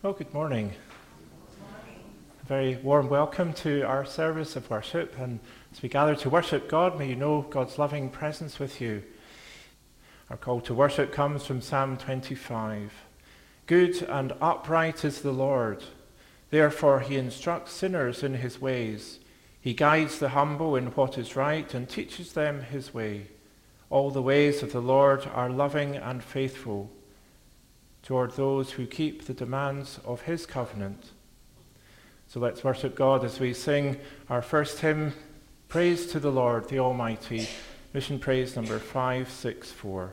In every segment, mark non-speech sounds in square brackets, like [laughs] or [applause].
Well, good morning. A very warm welcome to our service of worship. And as we gather to worship God, may you know God's loving presence with you. Our call to worship comes from Psalm 25. Good and upright is the Lord. Therefore, he instructs sinners in his ways. He guides the humble in what is right and teaches them his way. All the ways of the Lord are loving and faithful toward those who keep the demands of his covenant. So let's worship God as we sing our first hymn, Praise to the Lord, the Almighty, mission praise number 564.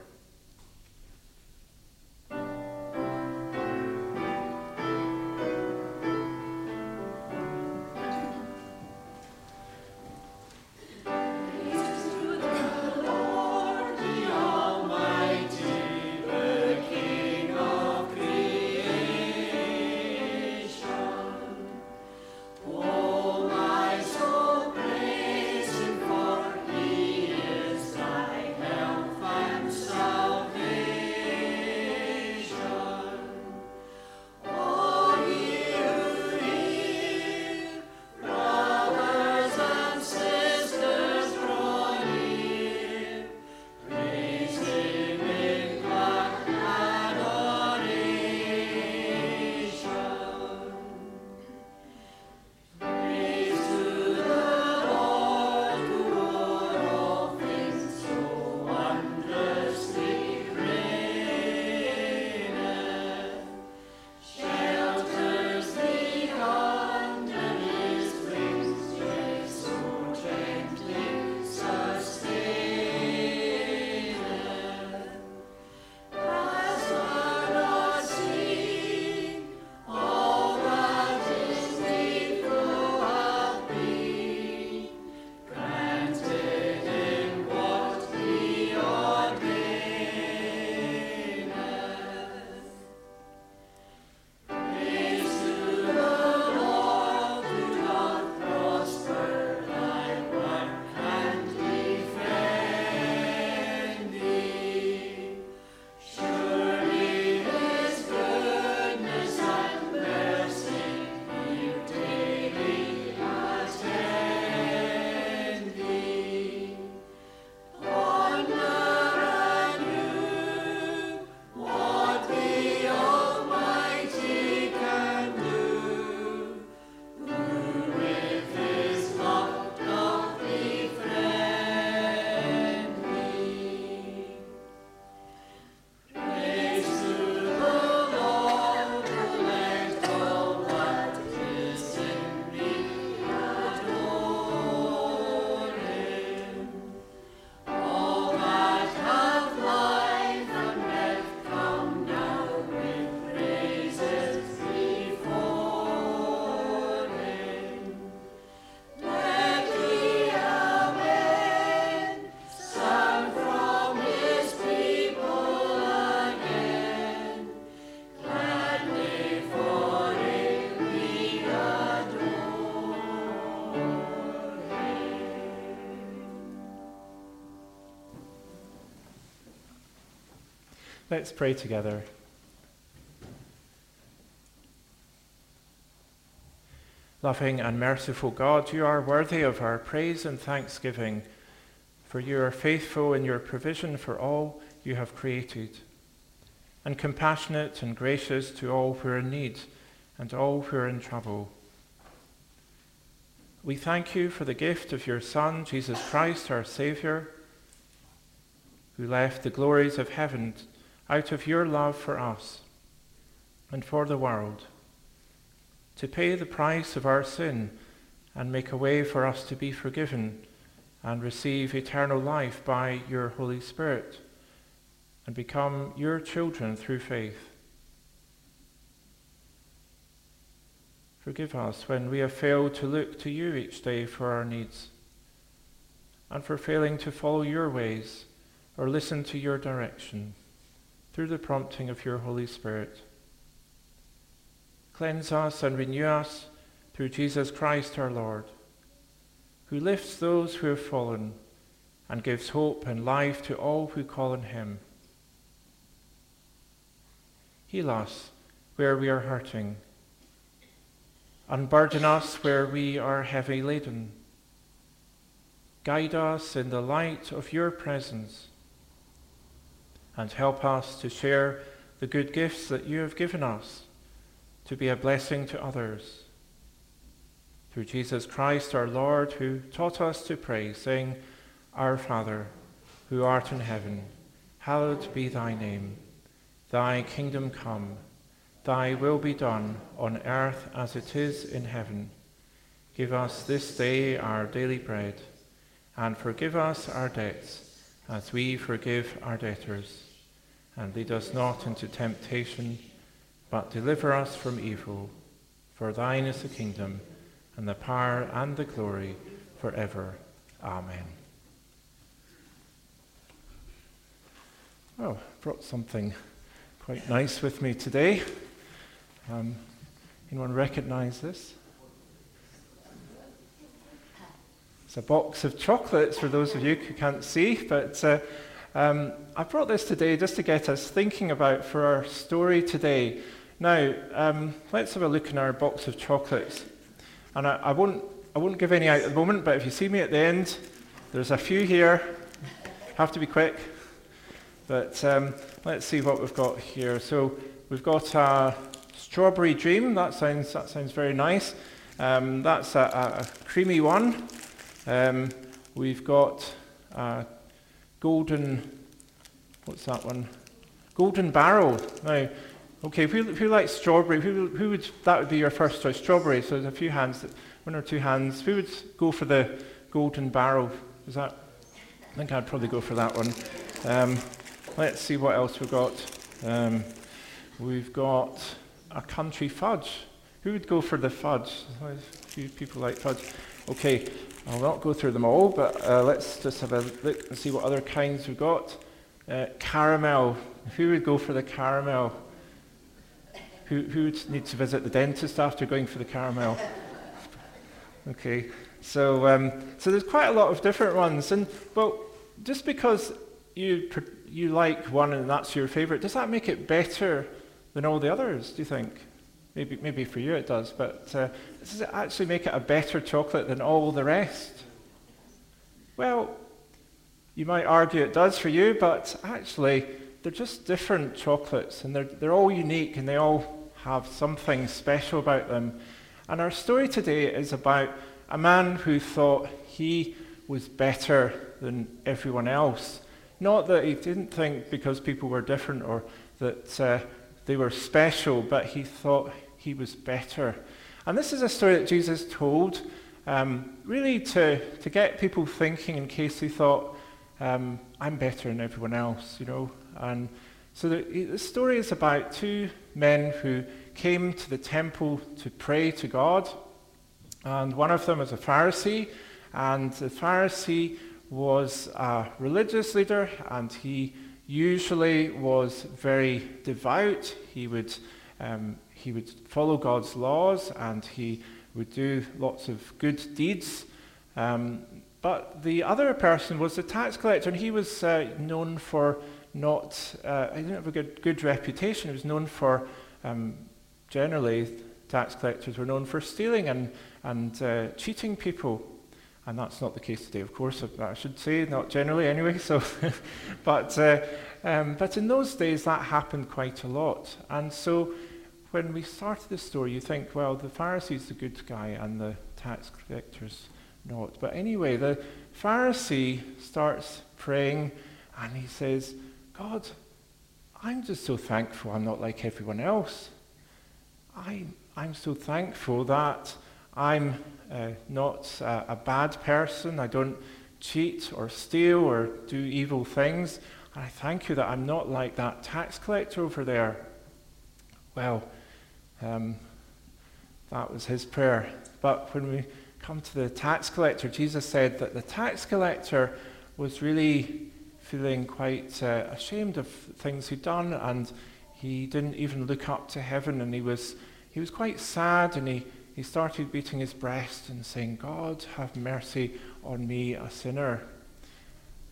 Let's pray together. Loving and merciful God, you are worthy of our praise and thanksgiving, for you are faithful in your provision for all you have created, and compassionate and gracious to all who are in need and all who are in trouble. We thank you for the gift of your Son, Jesus Christ, our Saviour, who left the glories of heaven out of your love for us and for the world, to pay the price of our sin and make a way for us to be forgiven and receive eternal life by your Holy Spirit and become your children through faith. Forgive us when we have failed to look to you each day for our needs and for failing to follow your ways or listen to your direction through the prompting of your Holy Spirit. Cleanse us and renew us through Jesus Christ our Lord, who lifts those who have fallen and gives hope and life to all who call on him. Heal us where we are hurting. Unburden us where we are heavy laden. Guide us in the light of your presence and help us to share the good gifts that you have given us to be a blessing to others. Through Jesus Christ our Lord, who taught us to pray, saying, Our Father, who art in heaven, hallowed be thy name. Thy kingdom come, thy will be done on earth as it is in heaven. Give us this day our daily bread, and forgive us our debts as we forgive our debtors. And lead us not into temptation, but deliver us from evil. For thine is the kingdom, and the power, and the glory, forever. Amen. Oh, brought something quite nice with me today. Um, anyone recognize this? It's a box of chocolates for those of you who can't see, but uh, um, I brought this today just to get us thinking about for our story today. Now, um, let's have a look in our box of chocolates. And I, I, won't, I won't give any out at the moment, but if you see me at the end, there's a few here. Have to be quick. But um, let's see what we've got here. So we've got a strawberry dream. That sounds, that sounds very nice. Um, that's a, a, creamy one. Um, we've got a golden, what's that one? Golden barrel. Now, okay, who, who likes strawberry? Who, who would, that would be your first choice, strawberry. So there's a few hands, one or two hands. Who would go for the golden barrel? Is that, I think I'd probably go for that one. Um, Let's see what else we've got. Um, we've got a country fudge. Who would go for the fudge? A few people like fudge. Okay, I'll not go through them all, but uh, let's just have a look and see what other kinds we've got. Uh, caramel. Who would go for the caramel? Who, who would need to visit the dentist after going for the caramel? Okay, so um, so there's quite a lot of different ones, and well, just because you you like one and that's your favorite, does that make it better than all the others, do you think? Maybe, maybe for you it does, but uh, does it actually make it a better chocolate than all the rest? Well, you might argue it does for you, but actually, they're just different chocolates, and they're, they're all unique, and they all have something special about them. And our story today is about a man who thought he was better than everyone else. Not that he didn't think because people were different or that uh, they were special, but he thought he was better. And this is a story that Jesus told, um, really to, to get people thinking in case they thought, um, I'm better than everyone else, you know. And so the, the story is about two men who came to the temple to pray to God. And one of them was a Pharisee, and the Pharisee was a religious leader and he usually was very devout. He would, um, he would follow God's laws and he would do lots of good deeds. Um, but the other person was the tax collector, and he was uh, known for not, uh, he didn't have a good, good reputation. He was known for, um, generally, tax collectors were known for stealing and, and uh, cheating people. And that's not the case today, of course, I should say, not generally anyway. [laughs] So, but, uh, um, but in those days, that happened quite a lot. And so when we started this story, you think, well, the Pharisee's the good guy and the tax collector's not. But anyway, the Pharisee starts praying and he says, God, I'm just so thankful I'm not like everyone else. I, I'm so thankful that I'm uh, not a, a bad person. I don't cheat or steal or do evil things. And I thank you that I'm not like that tax collector over there. Well, um, that was his prayer. But when we come to the tax collector, Jesus said that the tax collector was really feeling quite uh, ashamed of things he'd done, and he didn't even look up to heaven, and he was, he was quite sad, and he, he started beating his breast and saying, God, have mercy on me, a sinner.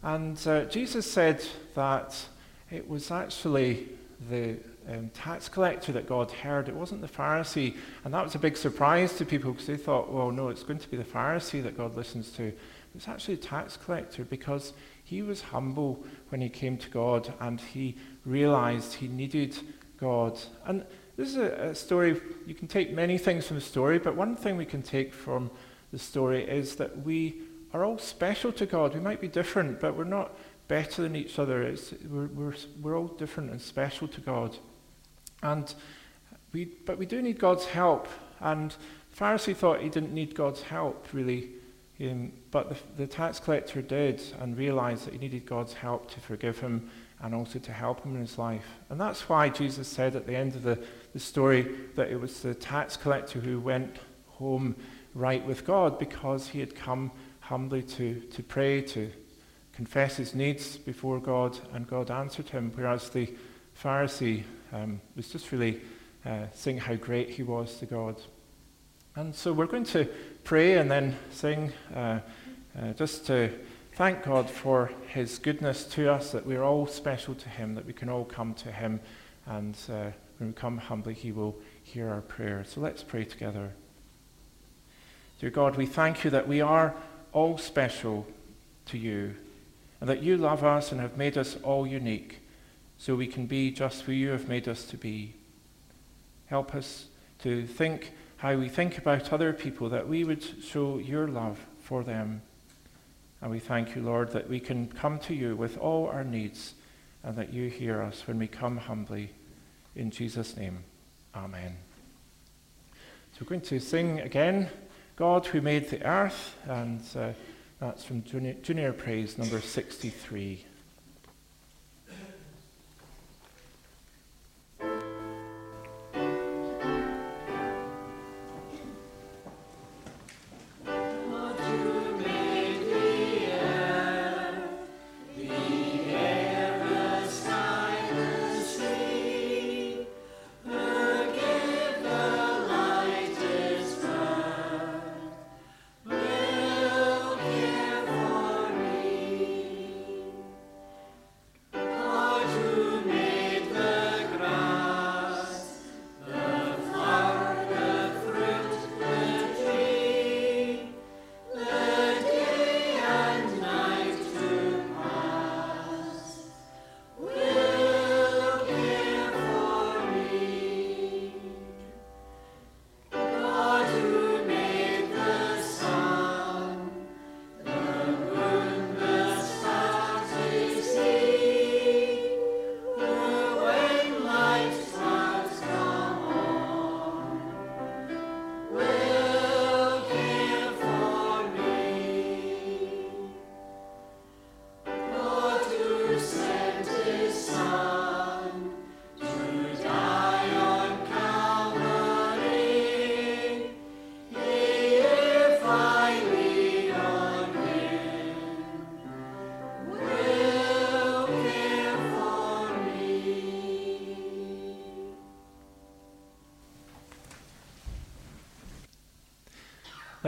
And uh, Jesus said that it was actually the um, tax collector that God heard. It wasn't the Pharisee. And that was a big surprise to people because they thought, well, no, it's going to be the Pharisee that God listens to. It's actually a tax collector because he was humble when he came to God and he realized he needed God. And this is a, a story, you can take many things from the story, but one thing we can take from the story is that we are all special to God. We might be different, but we're not better than each other. It's, we're, we're, we're all different and special to God. And we, but we do need God's help. And Pharisee thought he didn't need God's help, really. Um, but the, the tax collector did and realized that he needed God's help to forgive him and also to help him in his life. And that's why Jesus said at the end of the, the story that it was the tax collector who went home right with God because he had come humbly to, to pray, to confess his needs before God, and God answered him, whereas the Pharisee um, was just really uh, saying how great he was to God. And so we're going to pray and then sing uh, uh, just to thank God for his goodness to us, that we're all special to him, that we can all come to him, and uh, when we come humbly, he will hear our prayer. So let's pray together. Dear God, we thank you that we are all special to you, and that you love us and have made us all unique, so we can be just who you have made us to be. Help us to think how we think about other people, that we would show your love for them. And we thank you, Lord, that we can come to you with all our needs and that you hear us when we come humbly. In Jesus' name, amen. So we're going to sing again. God who made the earth, and uh, that's from junior, junior Praise number 63.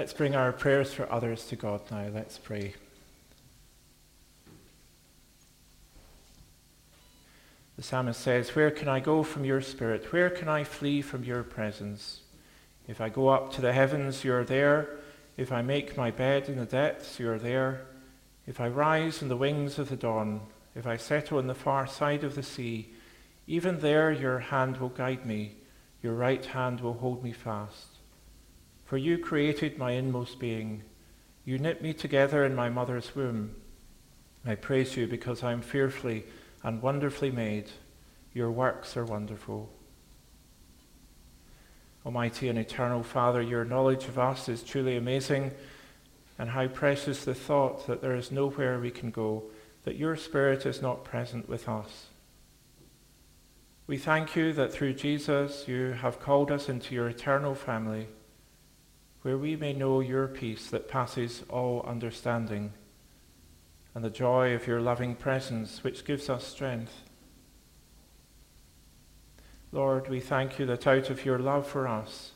Let's bring our prayers for others to God now. Let's pray. The psalmist says, Where can I go from your spirit? Where can I flee from your presence? If I go up to the heavens, you are there. If I make my bed in the depths, you are there. If I rise on the wings of the dawn, if I settle on the far side of the sea, even there your hand will guide me, your right hand will hold me fast. For you created my inmost being. You knit me together in my mother's womb. I praise you because I am fearfully and wonderfully made. Your works are wonderful. Almighty and eternal Father, your knowledge of us is truly amazing, and how precious the thought that there is nowhere we can go, that your Spirit is not present with us. We thank you that through Jesus you have called us into your eternal family where we may know your peace that passes all understanding, and the joy of your loving presence which gives us strength. Lord, we thank you that out of your love for us,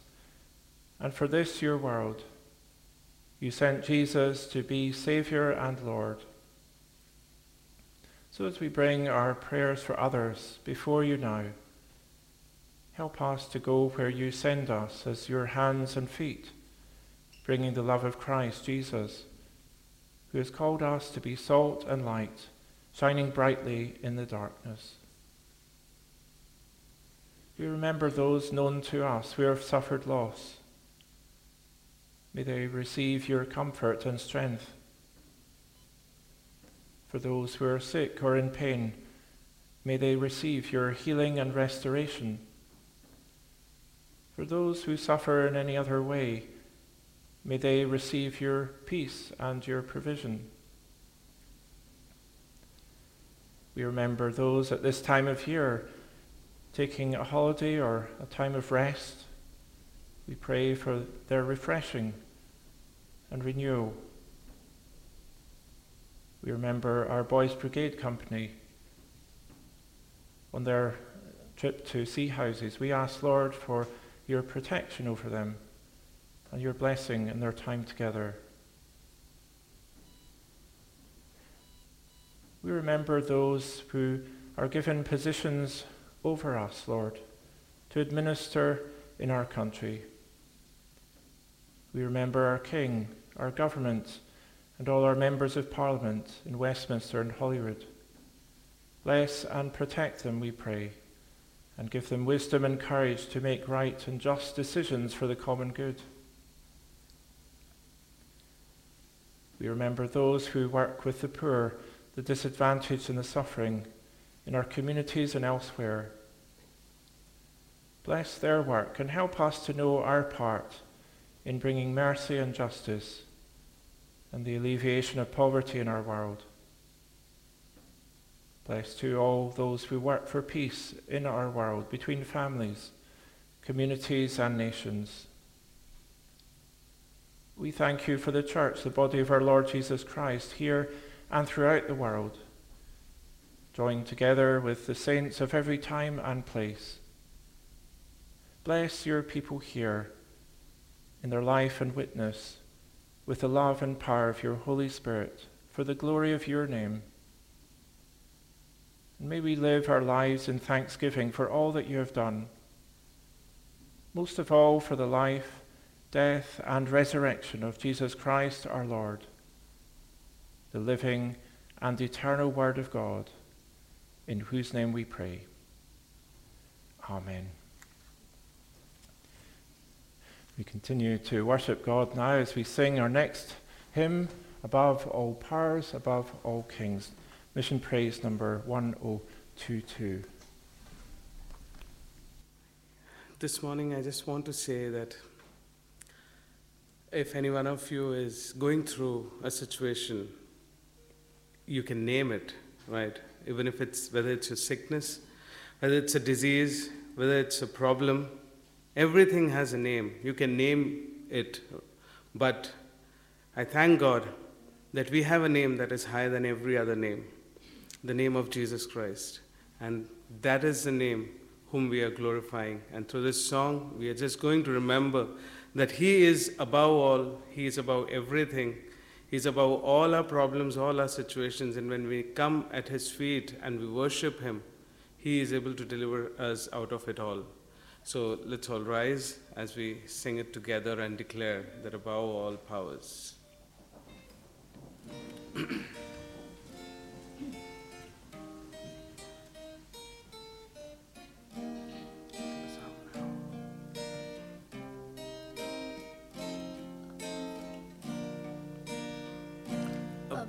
and for this your world, you sent Jesus to be Saviour and Lord. So as we bring our prayers for others before you now, Help us to go where you send us as your hands and feet, bringing the love of Christ Jesus, who has called us to be salt and light, shining brightly in the darkness. We remember those known to us who have suffered loss. May they receive your comfort and strength. For those who are sick or in pain, may they receive your healing and restoration. For those who suffer in any other way, may they receive your peace and your provision. We remember those at this time of year taking a holiday or a time of rest. We pray for their refreshing and renewal. We remember our Boys Brigade Company on their trip to Seahouses. We ask, Lord, for your protection over them and your blessing in their time together. We remember those who are given positions over us, Lord, to administer in our country. We remember our King, our government, and all our members of Parliament in Westminster and Holyrood. Bless and protect them, we pray, and give them wisdom and courage to make right and just decisions for the common good. We remember those who work with the poor, the disadvantaged, and the suffering in our communities and elsewhere. Bless their work and help us to know our part in bringing mercy and justice and the alleviation of poverty in our world. Bless to all those who work for peace in our world between families, communities, and nations. We thank you for the church, the body of our Lord Jesus Christ, here and throughout the world, joined together with the saints of every time and place. Bless your people here in their life and witness with the love and power of your Holy Spirit for the glory of your name. And may we live our lives in thanksgiving for all that you have done, most of all for the life, death, and resurrection of Jesus Christ our Lord, the living and eternal Word of God, in whose name we pray. Amen. We continue to worship God now as we sing our next hymn, Above All Powers, Above All Kings. Mission Praise number 1022. This morning, I just want to say that if any one of you is going through a situation, you can name it, right? Even if it's whether it's a sickness, whether it's a disease, whether it's a problem, Everything has a name. You can name it. But I thank God that we have a name that is higher than every other name the name of Jesus Christ. And that is the name whom we are glorifying. And through this song, we are just going to remember that He is above all, He is above everything. He is above all our problems, all our situations. And when we come at His feet and we worship Him, He is able to deliver us out of it all. So let's all rise as we sing it together and declare that above all powers. [clears throat]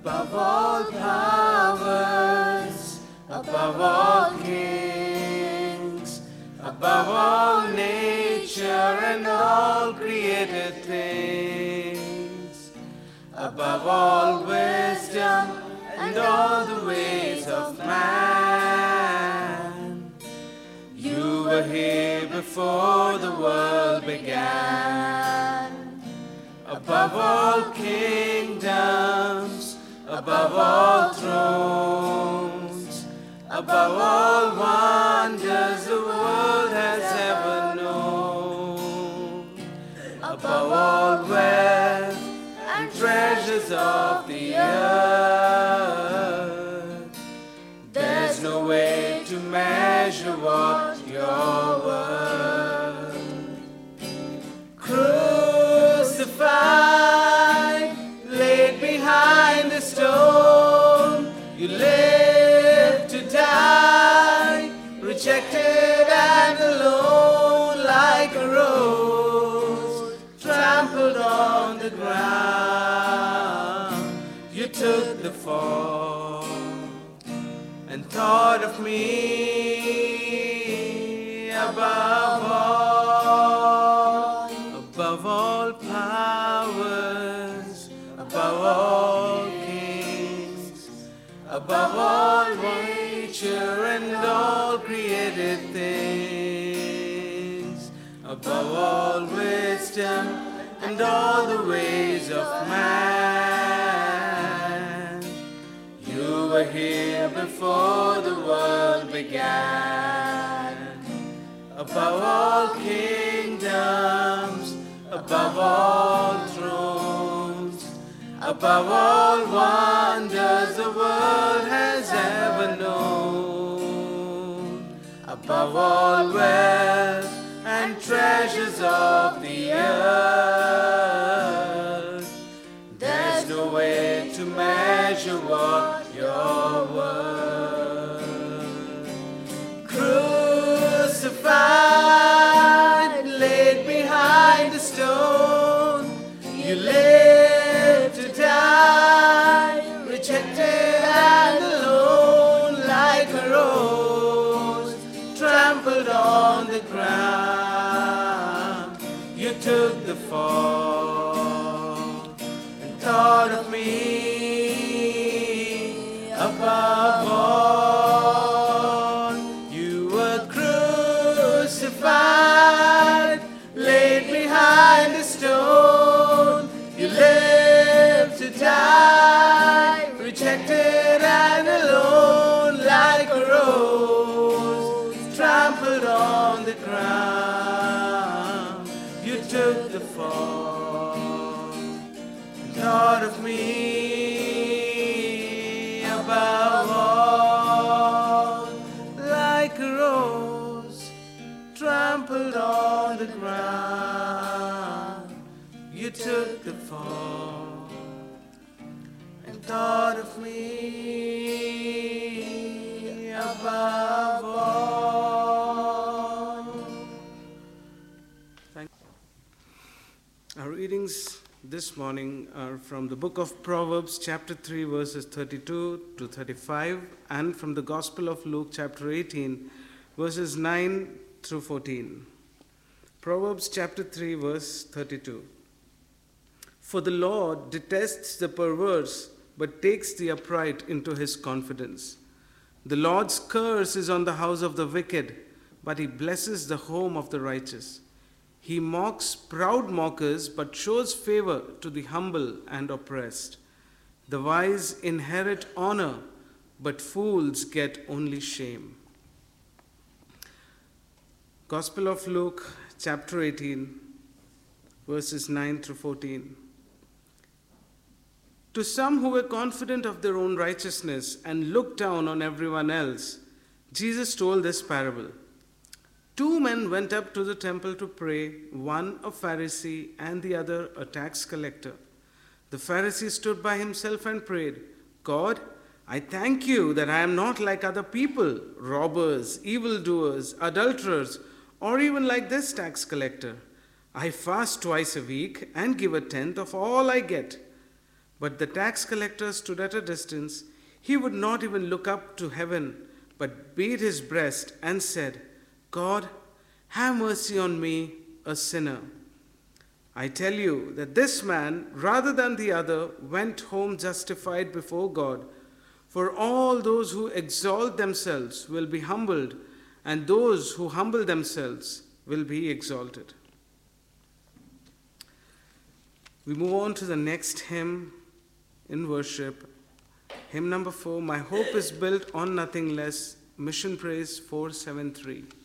above all powers, above all kings, above all nature and all created things, above all wisdom and all the ways of man. You were here before the world began, above all kingdoms, above all thrones, above all wonders the world has ever known, above all wealth and treasures of the earth. You thought of me above all. Our readings this morning are from the book of Proverbs, chapter 3, verses 32 to 35, and from the Gospel of Luke, chapter 18, verses 9 through 14. Proverbs chapter 3, verse 32. For the Lord detests the perverse, but takes the upright into his confidence. The Lord's curse is on the house of the wicked, but he blesses the home of the righteous. He mocks proud mockers, but shows favor to the humble and oppressed. The wise inherit honor, but fools get only shame. Gospel of Luke, chapter 18, verses 9 through 14. To some who were confident of their own righteousness and looked down on everyone else, Jesus told this parable. Two men went up to the temple to pray, one a Pharisee and the other a tax collector. The Pharisee stood by himself and prayed, God, I thank you that I am not like other people, robbers, evildoers, adulterers, or even like this tax collector. I fast twice a week and give a tenth of all I get. But the tax collector stood at a distance. He would not even look up to heaven, but beat his breast and said, God, have mercy on me, a sinner. I tell you that this man, rather than the other, went home justified before God. For all those who exalt themselves will be humbled, and those who humble themselves will be exalted. We move on to the next hymn in worship. Hymn number four My Hope is Built on Nothing Less, Mission Praise 473.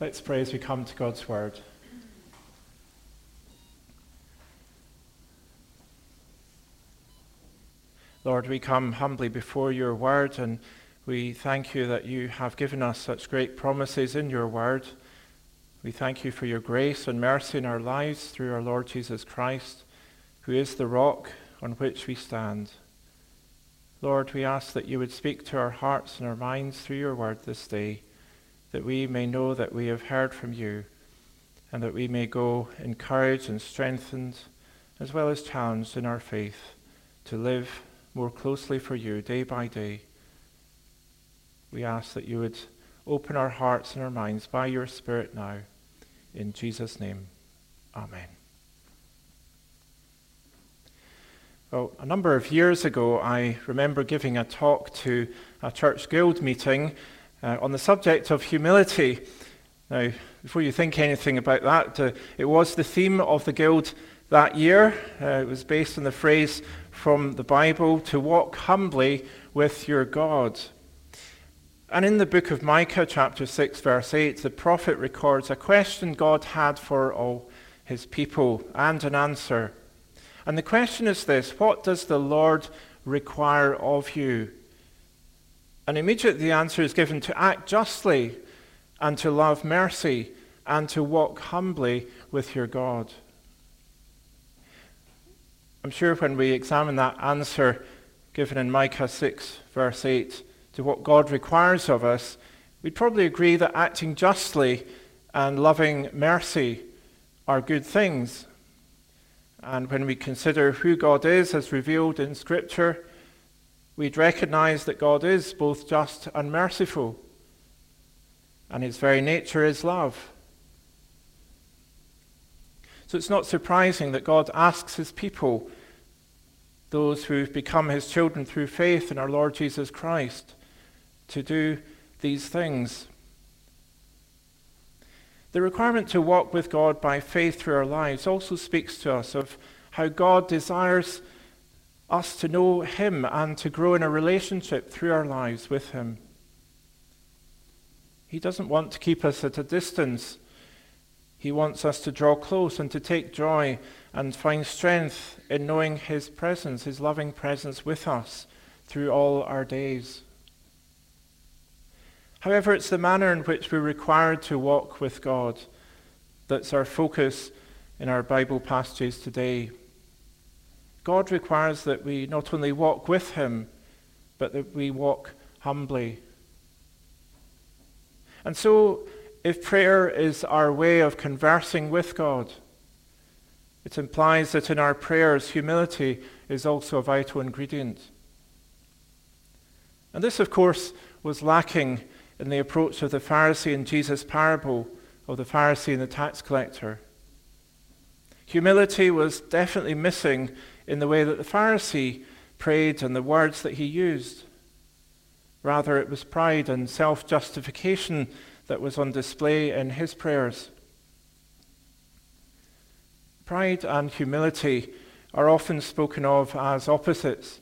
Let's pray as we come to God's Word. Lord, we come humbly before your Word and we thank you that you have given us such great promises in your Word. We thank you for your grace and mercy in our lives through our Lord Jesus Christ, who is the rock on which we stand. Lord, we ask that you would speak to our hearts and our minds through your word this day, that we may know that we have heard from you, and that we may go encouraged and strengthened, as well as challenged in our faith, to live more closely for you day by day. We ask that you would open our hearts and our minds by your Spirit now. In Jesus' name, Amen. Well, a number of years ago, I remember giving a talk to a church guild meeting uh, on the subject of humility. Now, before you think anything about that, uh, it was the theme of the guild that year. Uh, it was based on the phrase from the Bible to walk humbly with your God. And in the book of Micah, chapter 6, verse 8, the prophet records a question God had for all his people and an answer. And the question is this What does the Lord require of you? And immediately the answer is given to act justly and to love mercy and to walk humbly with your God. I'm sure when we examine that answer given in Micah 6, verse 8, to what God requires of us, we'd probably agree that acting justly and loving mercy are good things. And when we consider who God is as revealed in Scripture, we'd recognize that God is both just and merciful, and his very nature is love. So it's not surprising that God asks his people, those who've become his children through faith in our Lord Jesus Christ, to do these things. The requirement to walk with God by faith through our lives also speaks to us of how God desires us to know Him and to grow in a relationship through our lives with Him. He doesn't want to keep us at a distance. He wants us to draw close and to take joy and find strength in knowing His presence, His loving presence with us through all our days. However, it's the manner in which we're required to walk with God that's our focus in our Bible passages today. God requires that we not only walk with Him, but that we walk humbly. And so, if prayer is our way of conversing with God, it implies that in our prayers, humility is also a vital ingredient. And this, of course, was lacking in the approach of the Pharisee in Jesus' parable of the Pharisee and the tax collector. Humility was definitely missing in the way that the Pharisee prayed and the words that he used. Rather, it was pride and self justification that was on display in his prayers. Pride and humility are often spoken of as opposites.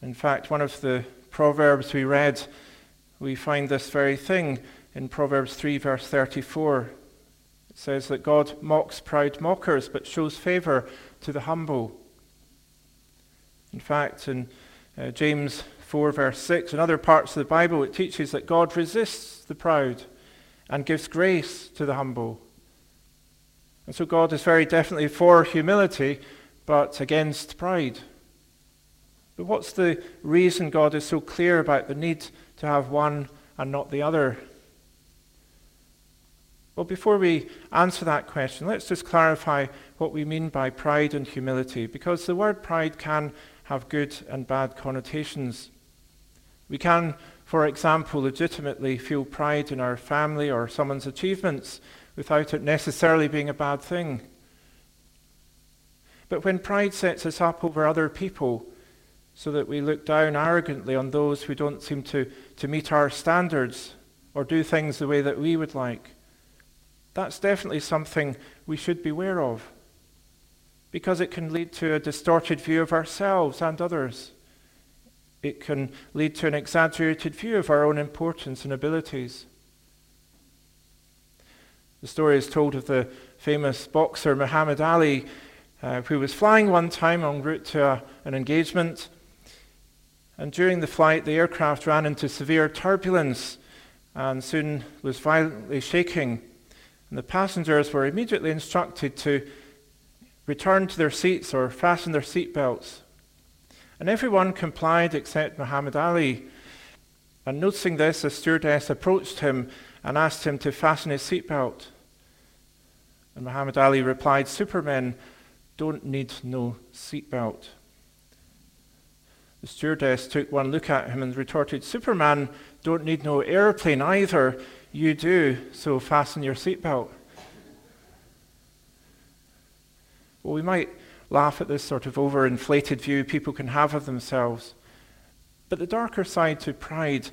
In fact, one of the proverbs we read we find this very thing in Proverbs 3, verse 34. It says that God mocks proud mockers, but shows favor to the humble. In fact, in uh, James 4, verse 6, and other parts of the Bible, it teaches that God resists the proud and gives grace to the humble. And so God is very definitely for humility, but against pride. But what's the reason God is so clear about the need to have one and not the other? Well, before we answer that question, let's just clarify what we mean by pride and humility, because the word pride can have good and bad connotations. We can, for example, legitimately feel pride in our family or someone's achievements without it necessarily being a bad thing. But when pride sets us up over other people, so that we look down arrogantly on those who don't seem to, to meet our standards or do things the way that we would like. That's definitely something we should be aware of because it can lead to a distorted view of ourselves and others. It can lead to an exaggerated view of our own importance and abilities. The story is told of the famous boxer Muhammad Ali, uh, who was flying one time en route to a, an engagement. And during the flight, the aircraft ran into severe turbulence and soon was violently shaking. And the passengers were immediately instructed to return to their seats or fasten their seat belts. And everyone complied except Muhammad Ali. And noticing this, a stewardess approached him and asked him to fasten his seatbelt. And Muhammad Ali replied, Supermen don't need no seatbelt. The stewardess took one look at him and retorted, Superman don't need no airplane either. You do, so fasten your seatbelt. Well, we might laugh at this sort of overinflated view people can have of themselves. But the darker side to pride,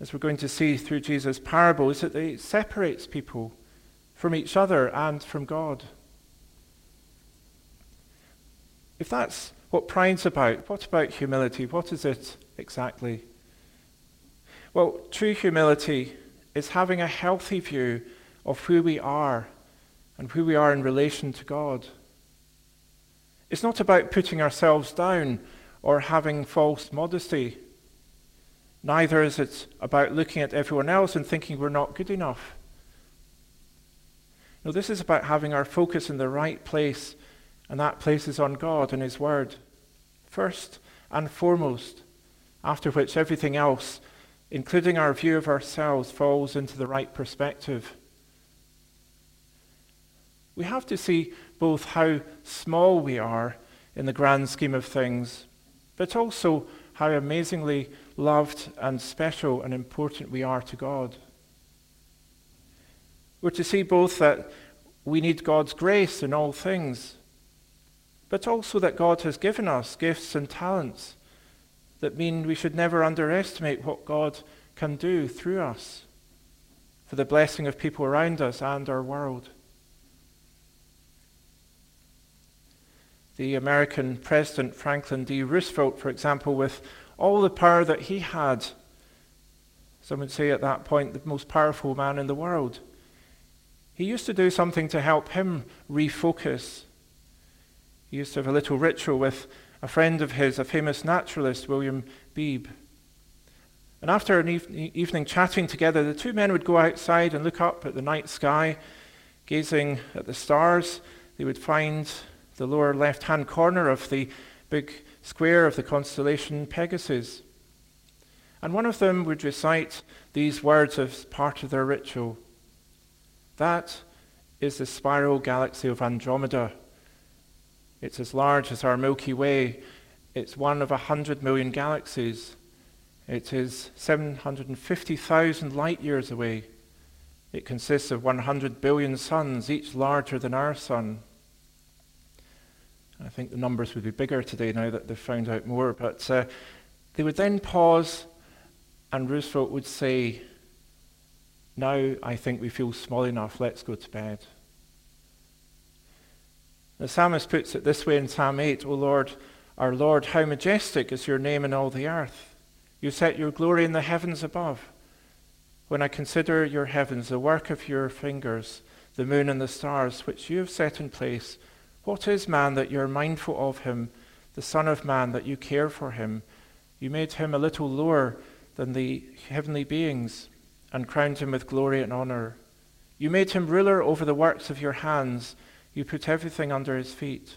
as we're going to see through Jesus' parable, is that it separates people from each other and from God. If that's what pride's about, what about humility? What is it exactly? Well, true humility is having a healthy view of who we are and who we are in relation to God. It's not about putting ourselves down or having false modesty. Neither is it about looking at everyone else and thinking we're not good enough. No, this is about having our focus in the right place, and that place is on God and His Word, first and foremost, after which everything else, including our view of ourselves, falls into the right perspective. We have to see both how small we are in the grand scheme of things, but also how amazingly loved and special and important we are to God. We're to see both that we need God's grace in all things, but also that God has given us gifts and talents that mean we should never underestimate what God can do through us for the blessing of people around us and our world. The American President Franklin D. Roosevelt, for example, with all the power that he had. Some would say at that point the most powerful man in the world. He used to do something to help him refocus. He used to have a little ritual with a friend of his, a famous naturalist, William Beebe. And after an evening chatting together, the two men would go outside and look up at the night sky, gazing at the stars. They would find the lower left hand corner of the big square of the constellation Pegasus. And one of them would recite these words as part of their ritual. That is the spiral galaxy of Andromeda. It's as large as our Milky Way. It's one of a hundred million galaxies. It is 750,000 light years away. It consists of 100 billion suns, each larger than our sun. I think the numbers would be bigger today now that they've found out more. But uh, they would then pause, and Roosevelt would say, Now I think we feel small enough, let's go to bed. The psalmist puts it this way in Psalm 8 O Lord, our Lord, how majestic is your name in all the earth. You set your glory in the heavens above. When I consider your heavens, the work of your fingers, the moon and the stars, which you have set in place, what is man that you are mindful of him, the Son of Man that you care for him? You made him a little lower than the heavenly beings and crowned him with glory and honor. You made him ruler over the works of your hands. You put everything under his feet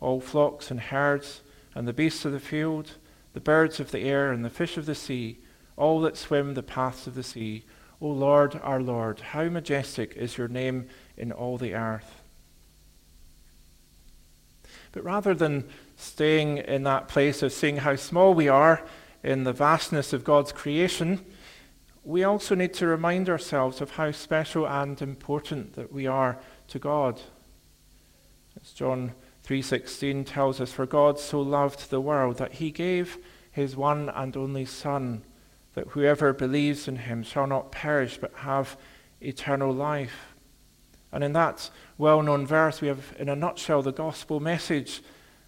all flocks and herds, and the beasts of the field, the birds of the air, and the fish of the sea, all that swim the paths of the sea. O Lord, our Lord, how majestic is your name in all the earth. But rather than staying in that place of seeing how small we are in the vastness of God's creation, we also need to remind ourselves of how special and important that we are to God. As John 3:16 tells us, "For God so loved the world that he gave his one and only Son, that whoever believes in him shall not perish but have eternal life." And in that well known verse, we have, in a nutshell, the gospel message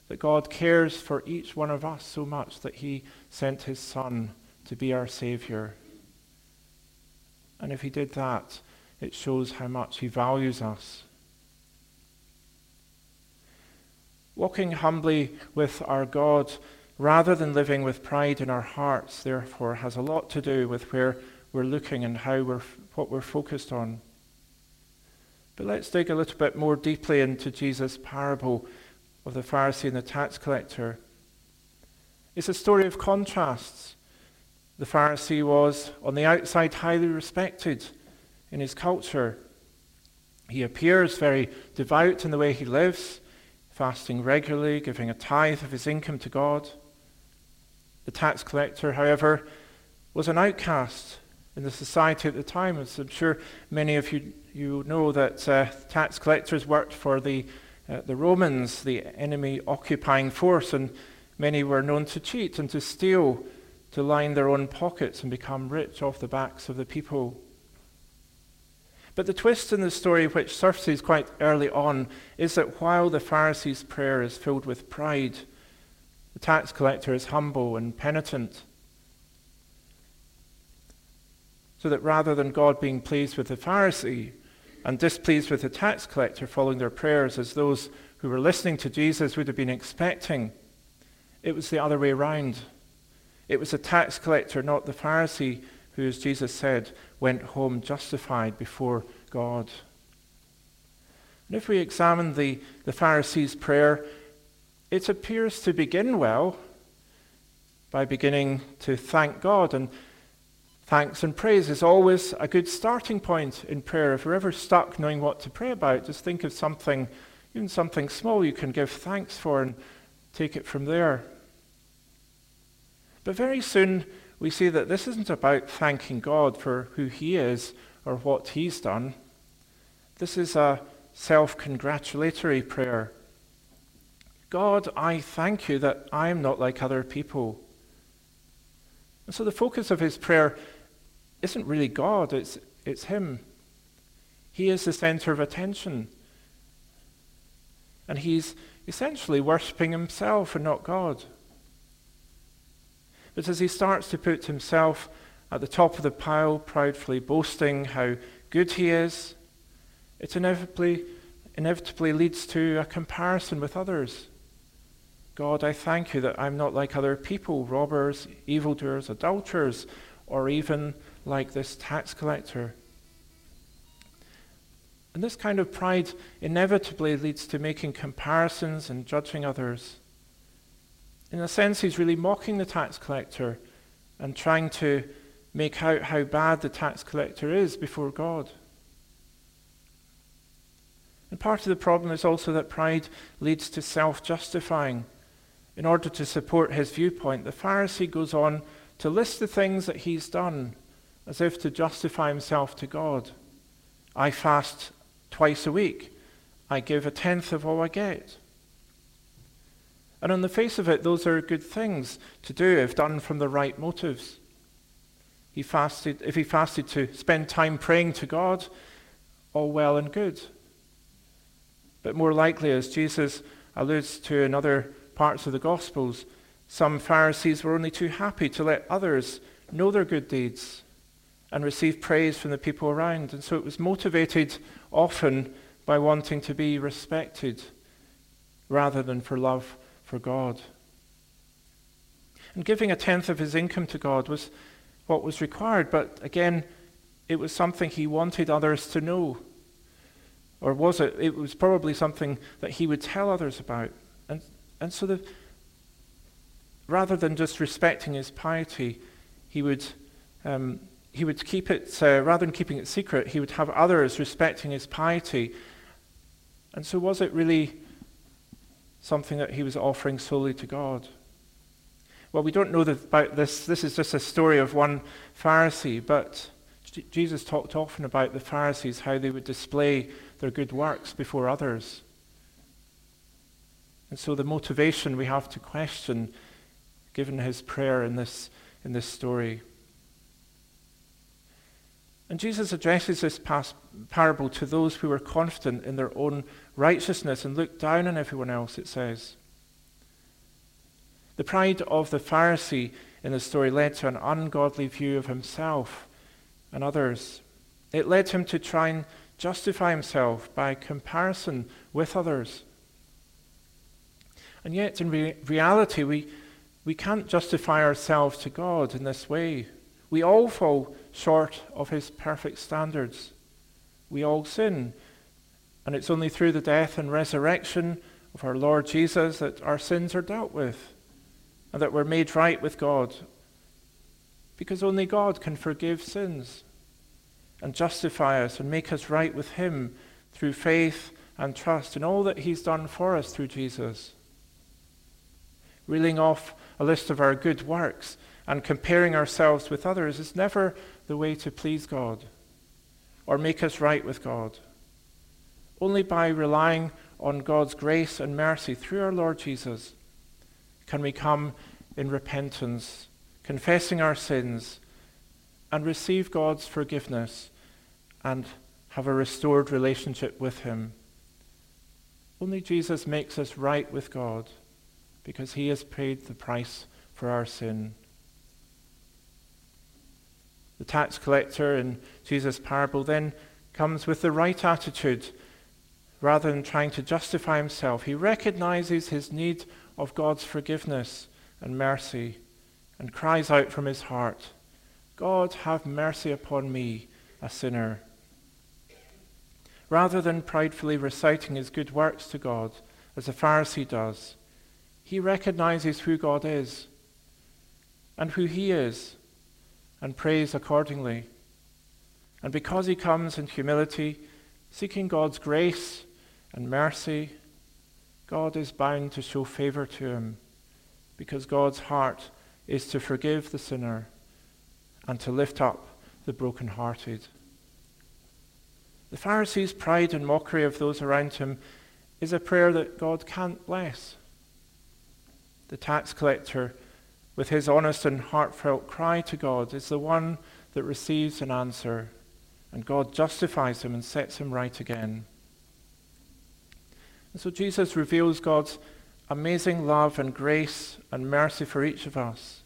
that God cares for each one of us so much that he sent his Son to be our Savior. And if he did that, it shows how much He values us. Walking humbly with our God rather than living with pride in our hearts, therefore, has a lot to do with where we're looking and how we're, what we're focused on. But let's dig a little bit more deeply into Jesus' parable of the Pharisee and the tax collector. It's a story of contrasts. The Pharisee was, on the outside, highly respected in his culture. He appears very devout in the way he lives, fasting regularly, giving a tithe of his income to God. The tax collector, however, was an outcast in the society at the time. As I'm sure many of you, you know that uh, tax collectors worked for the, uh, the Romans, the enemy occupying force, and many were known to cheat and to steal to line their own pockets and become rich off the backs of the people. But the twist in the story, which surfaces quite early on, is that while the Pharisee's prayer is filled with pride, the tax collector is humble and penitent. So that rather than God being pleased with the Pharisee and displeased with the tax collector following their prayers, as those who were listening to Jesus would have been expecting, it was the other way around. It was the tax collector, not the Pharisee, who, as Jesus said, went home justified before God. And if we examine the, the Pharisee's prayer, it appears to begin well by beginning to thank God. And thanks and praise is always a good starting point in prayer. If you're ever stuck knowing what to pray about, just think of something, even something small, you can give thanks for and take it from there. But very soon, we see that this isn't about thanking God for who He is or what He's done. This is a self congratulatory prayer. God, I thank you that I am not like other people. And so the focus of his prayer isn't really God, it's, it's him. He is the center of attention. And he's essentially worshipping himself and not God. But as he starts to put himself at the top of the pile, proudly boasting how good he is, it inevitably, inevitably leads to a comparison with others. God, I thank you that I'm not like other people, robbers, evildoers, adulterers, or even like this tax collector. And this kind of pride inevitably leads to making comparisons and judging others. In a sense, he's really mocking the tax collector and trying to make out how bad the tax collector is before God. And part of the problem is also that pride leads to self justifying in order to support his viewpoint, the Pharisee goes on to list the things that he's done as if to justify himself to God. I fast twice a week. I give a tenth of all I get. And on the face of it, those are good things to do if done from the right motives. He fasted, if he fasted to spend time praying to God, all well and good. But more likely, as Jesus alludes to in other parts of the Gospels, some Pharisees were only too happy to let others know their good deeds and receive praise from the people around. And so it was motivated often by wanting to be respected rather than for love for God. And giving a tenth of his income to God was what was required, but again, it was something he wanted others to know. Or was it? It was probably something that he would tell others about. And and so, the, rather than just respecting his piety, he would, um, he would keep it, uh, rather than keeping it secret, he would have others respecting his piety. And so, was it really something that he was offering solely to God? Well, we don't know about this. This is just a story of one Pharisee, but Jesus talked often about the Pharisees, how they would display their good works before others. And so the motivation we have to question, given his prayer in this, in this story. And Jesus addresses this parable to those who were confident in their own righteousness and looked down on everyone else, it says. The pride of the Pharisee in the story led to an ungodly view of himself and others. It led him to try and justify himself by comparison with others. And yet, in re- reality, we, we can't justify ourselves to God in this way. We all fall short of His perfect standards. We all sin. And it's only through the death and resurrection of our Lord Jesus that our sins are dealt with and that we're made right with God. Because only God can forgive sins and justify us and make us right with Him through faith and trust in all that He's done for us through Jesus. Reeling off a list of our good works and comparing ourselves with others is never the way to please God or make us right with God. Only by relying on God's grace and mercy through our Lord Jesus can we come in repentance, confessing our sins, and receive God's forgiveness and have a restored relationship with Him. Only Jesus makes us right with God because He has paid the price for our sin. The tax collector in Jesus' parable then comes with the right attitude. Rather than trying to justify himself, he recognizes his need of God's forgiveness and mercy and cries out from his heart, God, have mercy upon me, a sinner. Rather than pridefully reciting his good works to God, as the Pharisee does, he recognizes who God is and who he is and prays accordingly. And because he comes in humility, seeking God's grace and mercy, God is bound to show favor to him because God's heart is to forgive the sinner and to lift up the brokenhearted. The Pharisee's pride and mockery of those around him is a prayer that God can't bless. The tax collector with his honest and heartfelt cry to God is the one that receives an answer, and God justifies him and sets him right again. And so Jesus reveals God's amazing love and grace and mercy for each of us.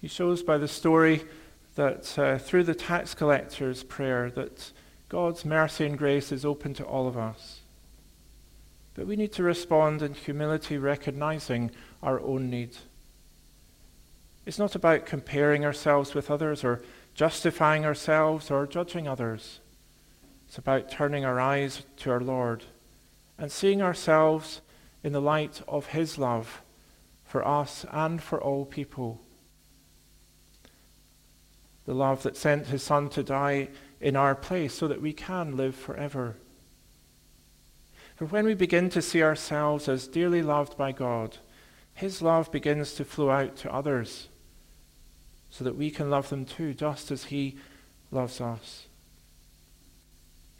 He shows by the story that uh, through the tax collector's prayer that God's mercy and grace is open to all of us. But we need to respond in humility, recognizing our own need. It's not about comparing ourselves with others or justifying ourselves or judging others. It's about turning our eyes to our Lord and seeing ourselves in the light of His love for us and for all people. The love that sent His Son to die in our place so that we can live forever. For when we begin to see ourselves as dearly loved by God, His love begins to flow out to others so that we can love them too, just as He loves us.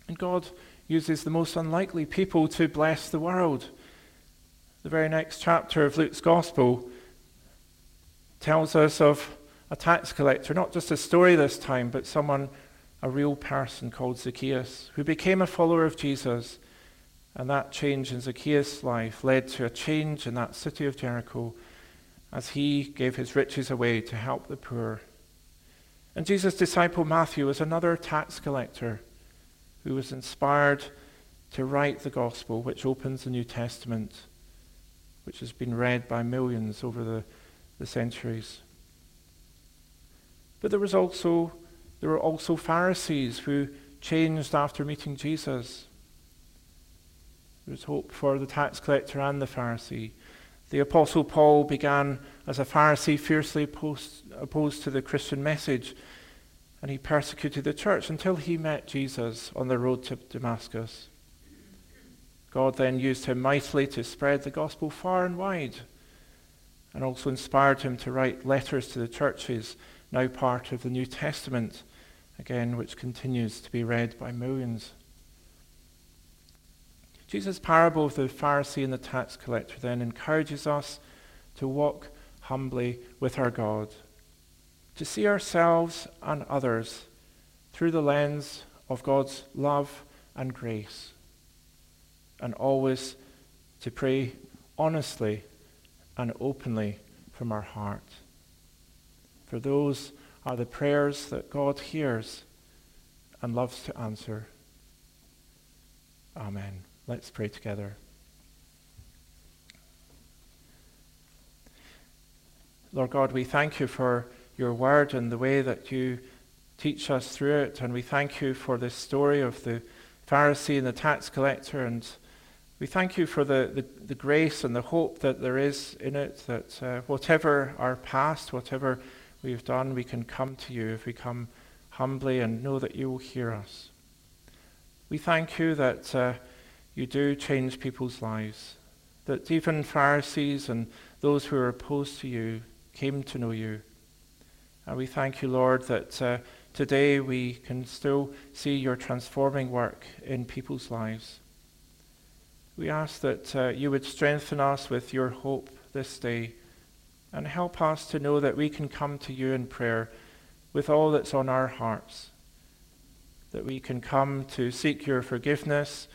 And God uses the most unlikely people to bless the world. The very next chapter of Luke's Gospel tells us of a tax collector, not just a story this time, but someone, a real person called Zacchaeus, who became a follower of Jesus and that change in Zacchaeus' life led to a change in that city of Jericho as he gave his riches away to help the poor. And Jesus' disciple Matthew was another tax collector who was inspired to write the gospel, which opens the New Testament, which has been read by millions over the, the centuries. But there was also there were also Pharisees who changed after meeting Jesus. There's hope for the tax collector and the Pharisee. The Apostle Paul began as a Pharisee, fiercely opposed, opposed to the Christian message, and he persecuted the church until he met Jesus on the road to Damascus. God then used him mightily to spread the gospel far and wide, and also inspired him to write letters to the churches, now part of the New Testament, again, which continues to be read by millions. Jesus' parable of the Pharisee and the tax collector then encourages us to walk humbly with our God, to see ourselves and others through the lens of God's love and grace, and always to pray honestly and openly from our heart. For those are the prayers that God hears and loves to answer. Amen. Let's pray together. Lord God, we thank you for your word and the way that you teach us through it. And we thank you for this story of the Pharisee and the tax collector. And we thank you for the, the, the grace and the hope that there is in it, that uh, whatever our past, whatever we've done, we can come to you if we come humbly and know that you will hear us. We thank you that uh, you do change people's lives, that even Pharisees and those who are opposed to you came to know you. And we thank you, Lord, that uh, today we can still see your transforming work in people's lives. We ask that uh, you would strengthen us with your hope this day and help us to know that we can come to you in prayer with all that's on our hearts, that we can come to seek your forgiveness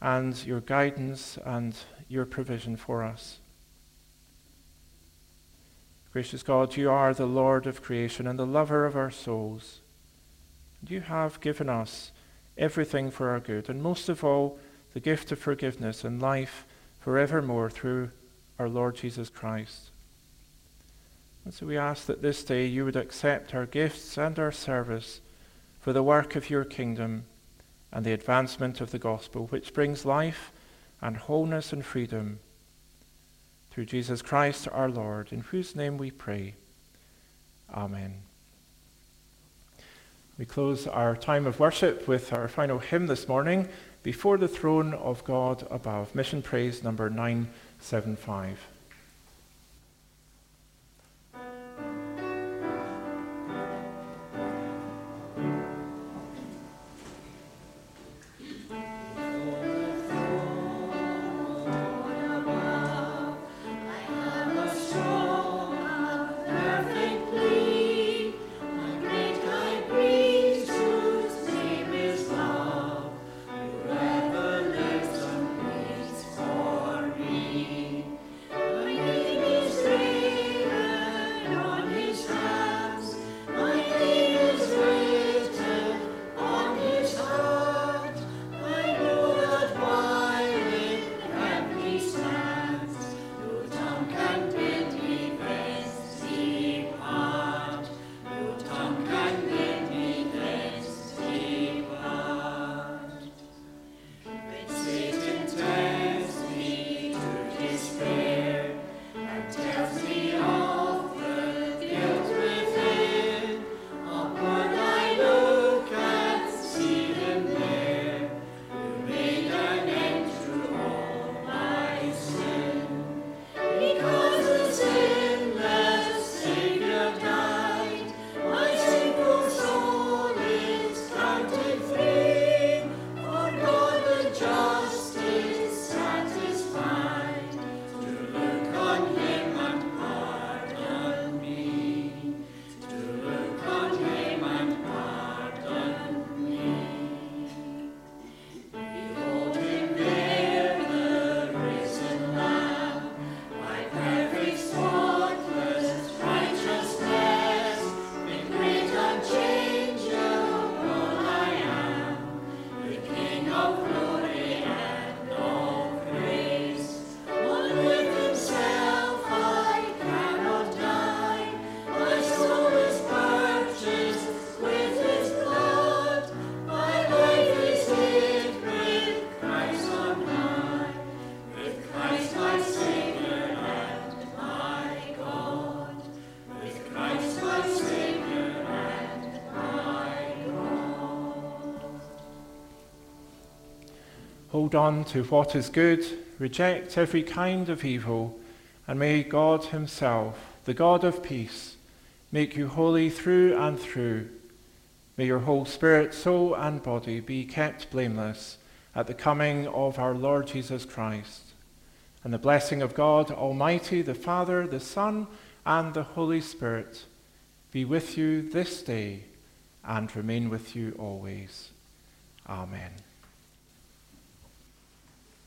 and your guidance and your provision for us. Gracious God, you are the Lord of creation and the lover of our souls. You have given us everything for our good, and most of all, the gift of forgiveness and life forevermore through our Lord Jesus Christ. And so we ask that this day you would accept our gifts and our service for the work of your kingdom and the advancement of the gospel, which brings life and wholeness and freedom through Jesus Christ our Lord, in whose name we pray. Amen. We close our time of worship with our final hymn this morning, Before the Throne of God Above, Mission Praise number 975. Hold on to what is good, reject every kind of evil, and may God Himself, the God of peace, make you holy through and through. May your whole spirit, soul, and body be kept blameless at the coming of our Lord Jesus Christ. And the blessing of God Almighty, the Father, the Son, and the Holy Spirit be with you this day and remain with you always. Amen.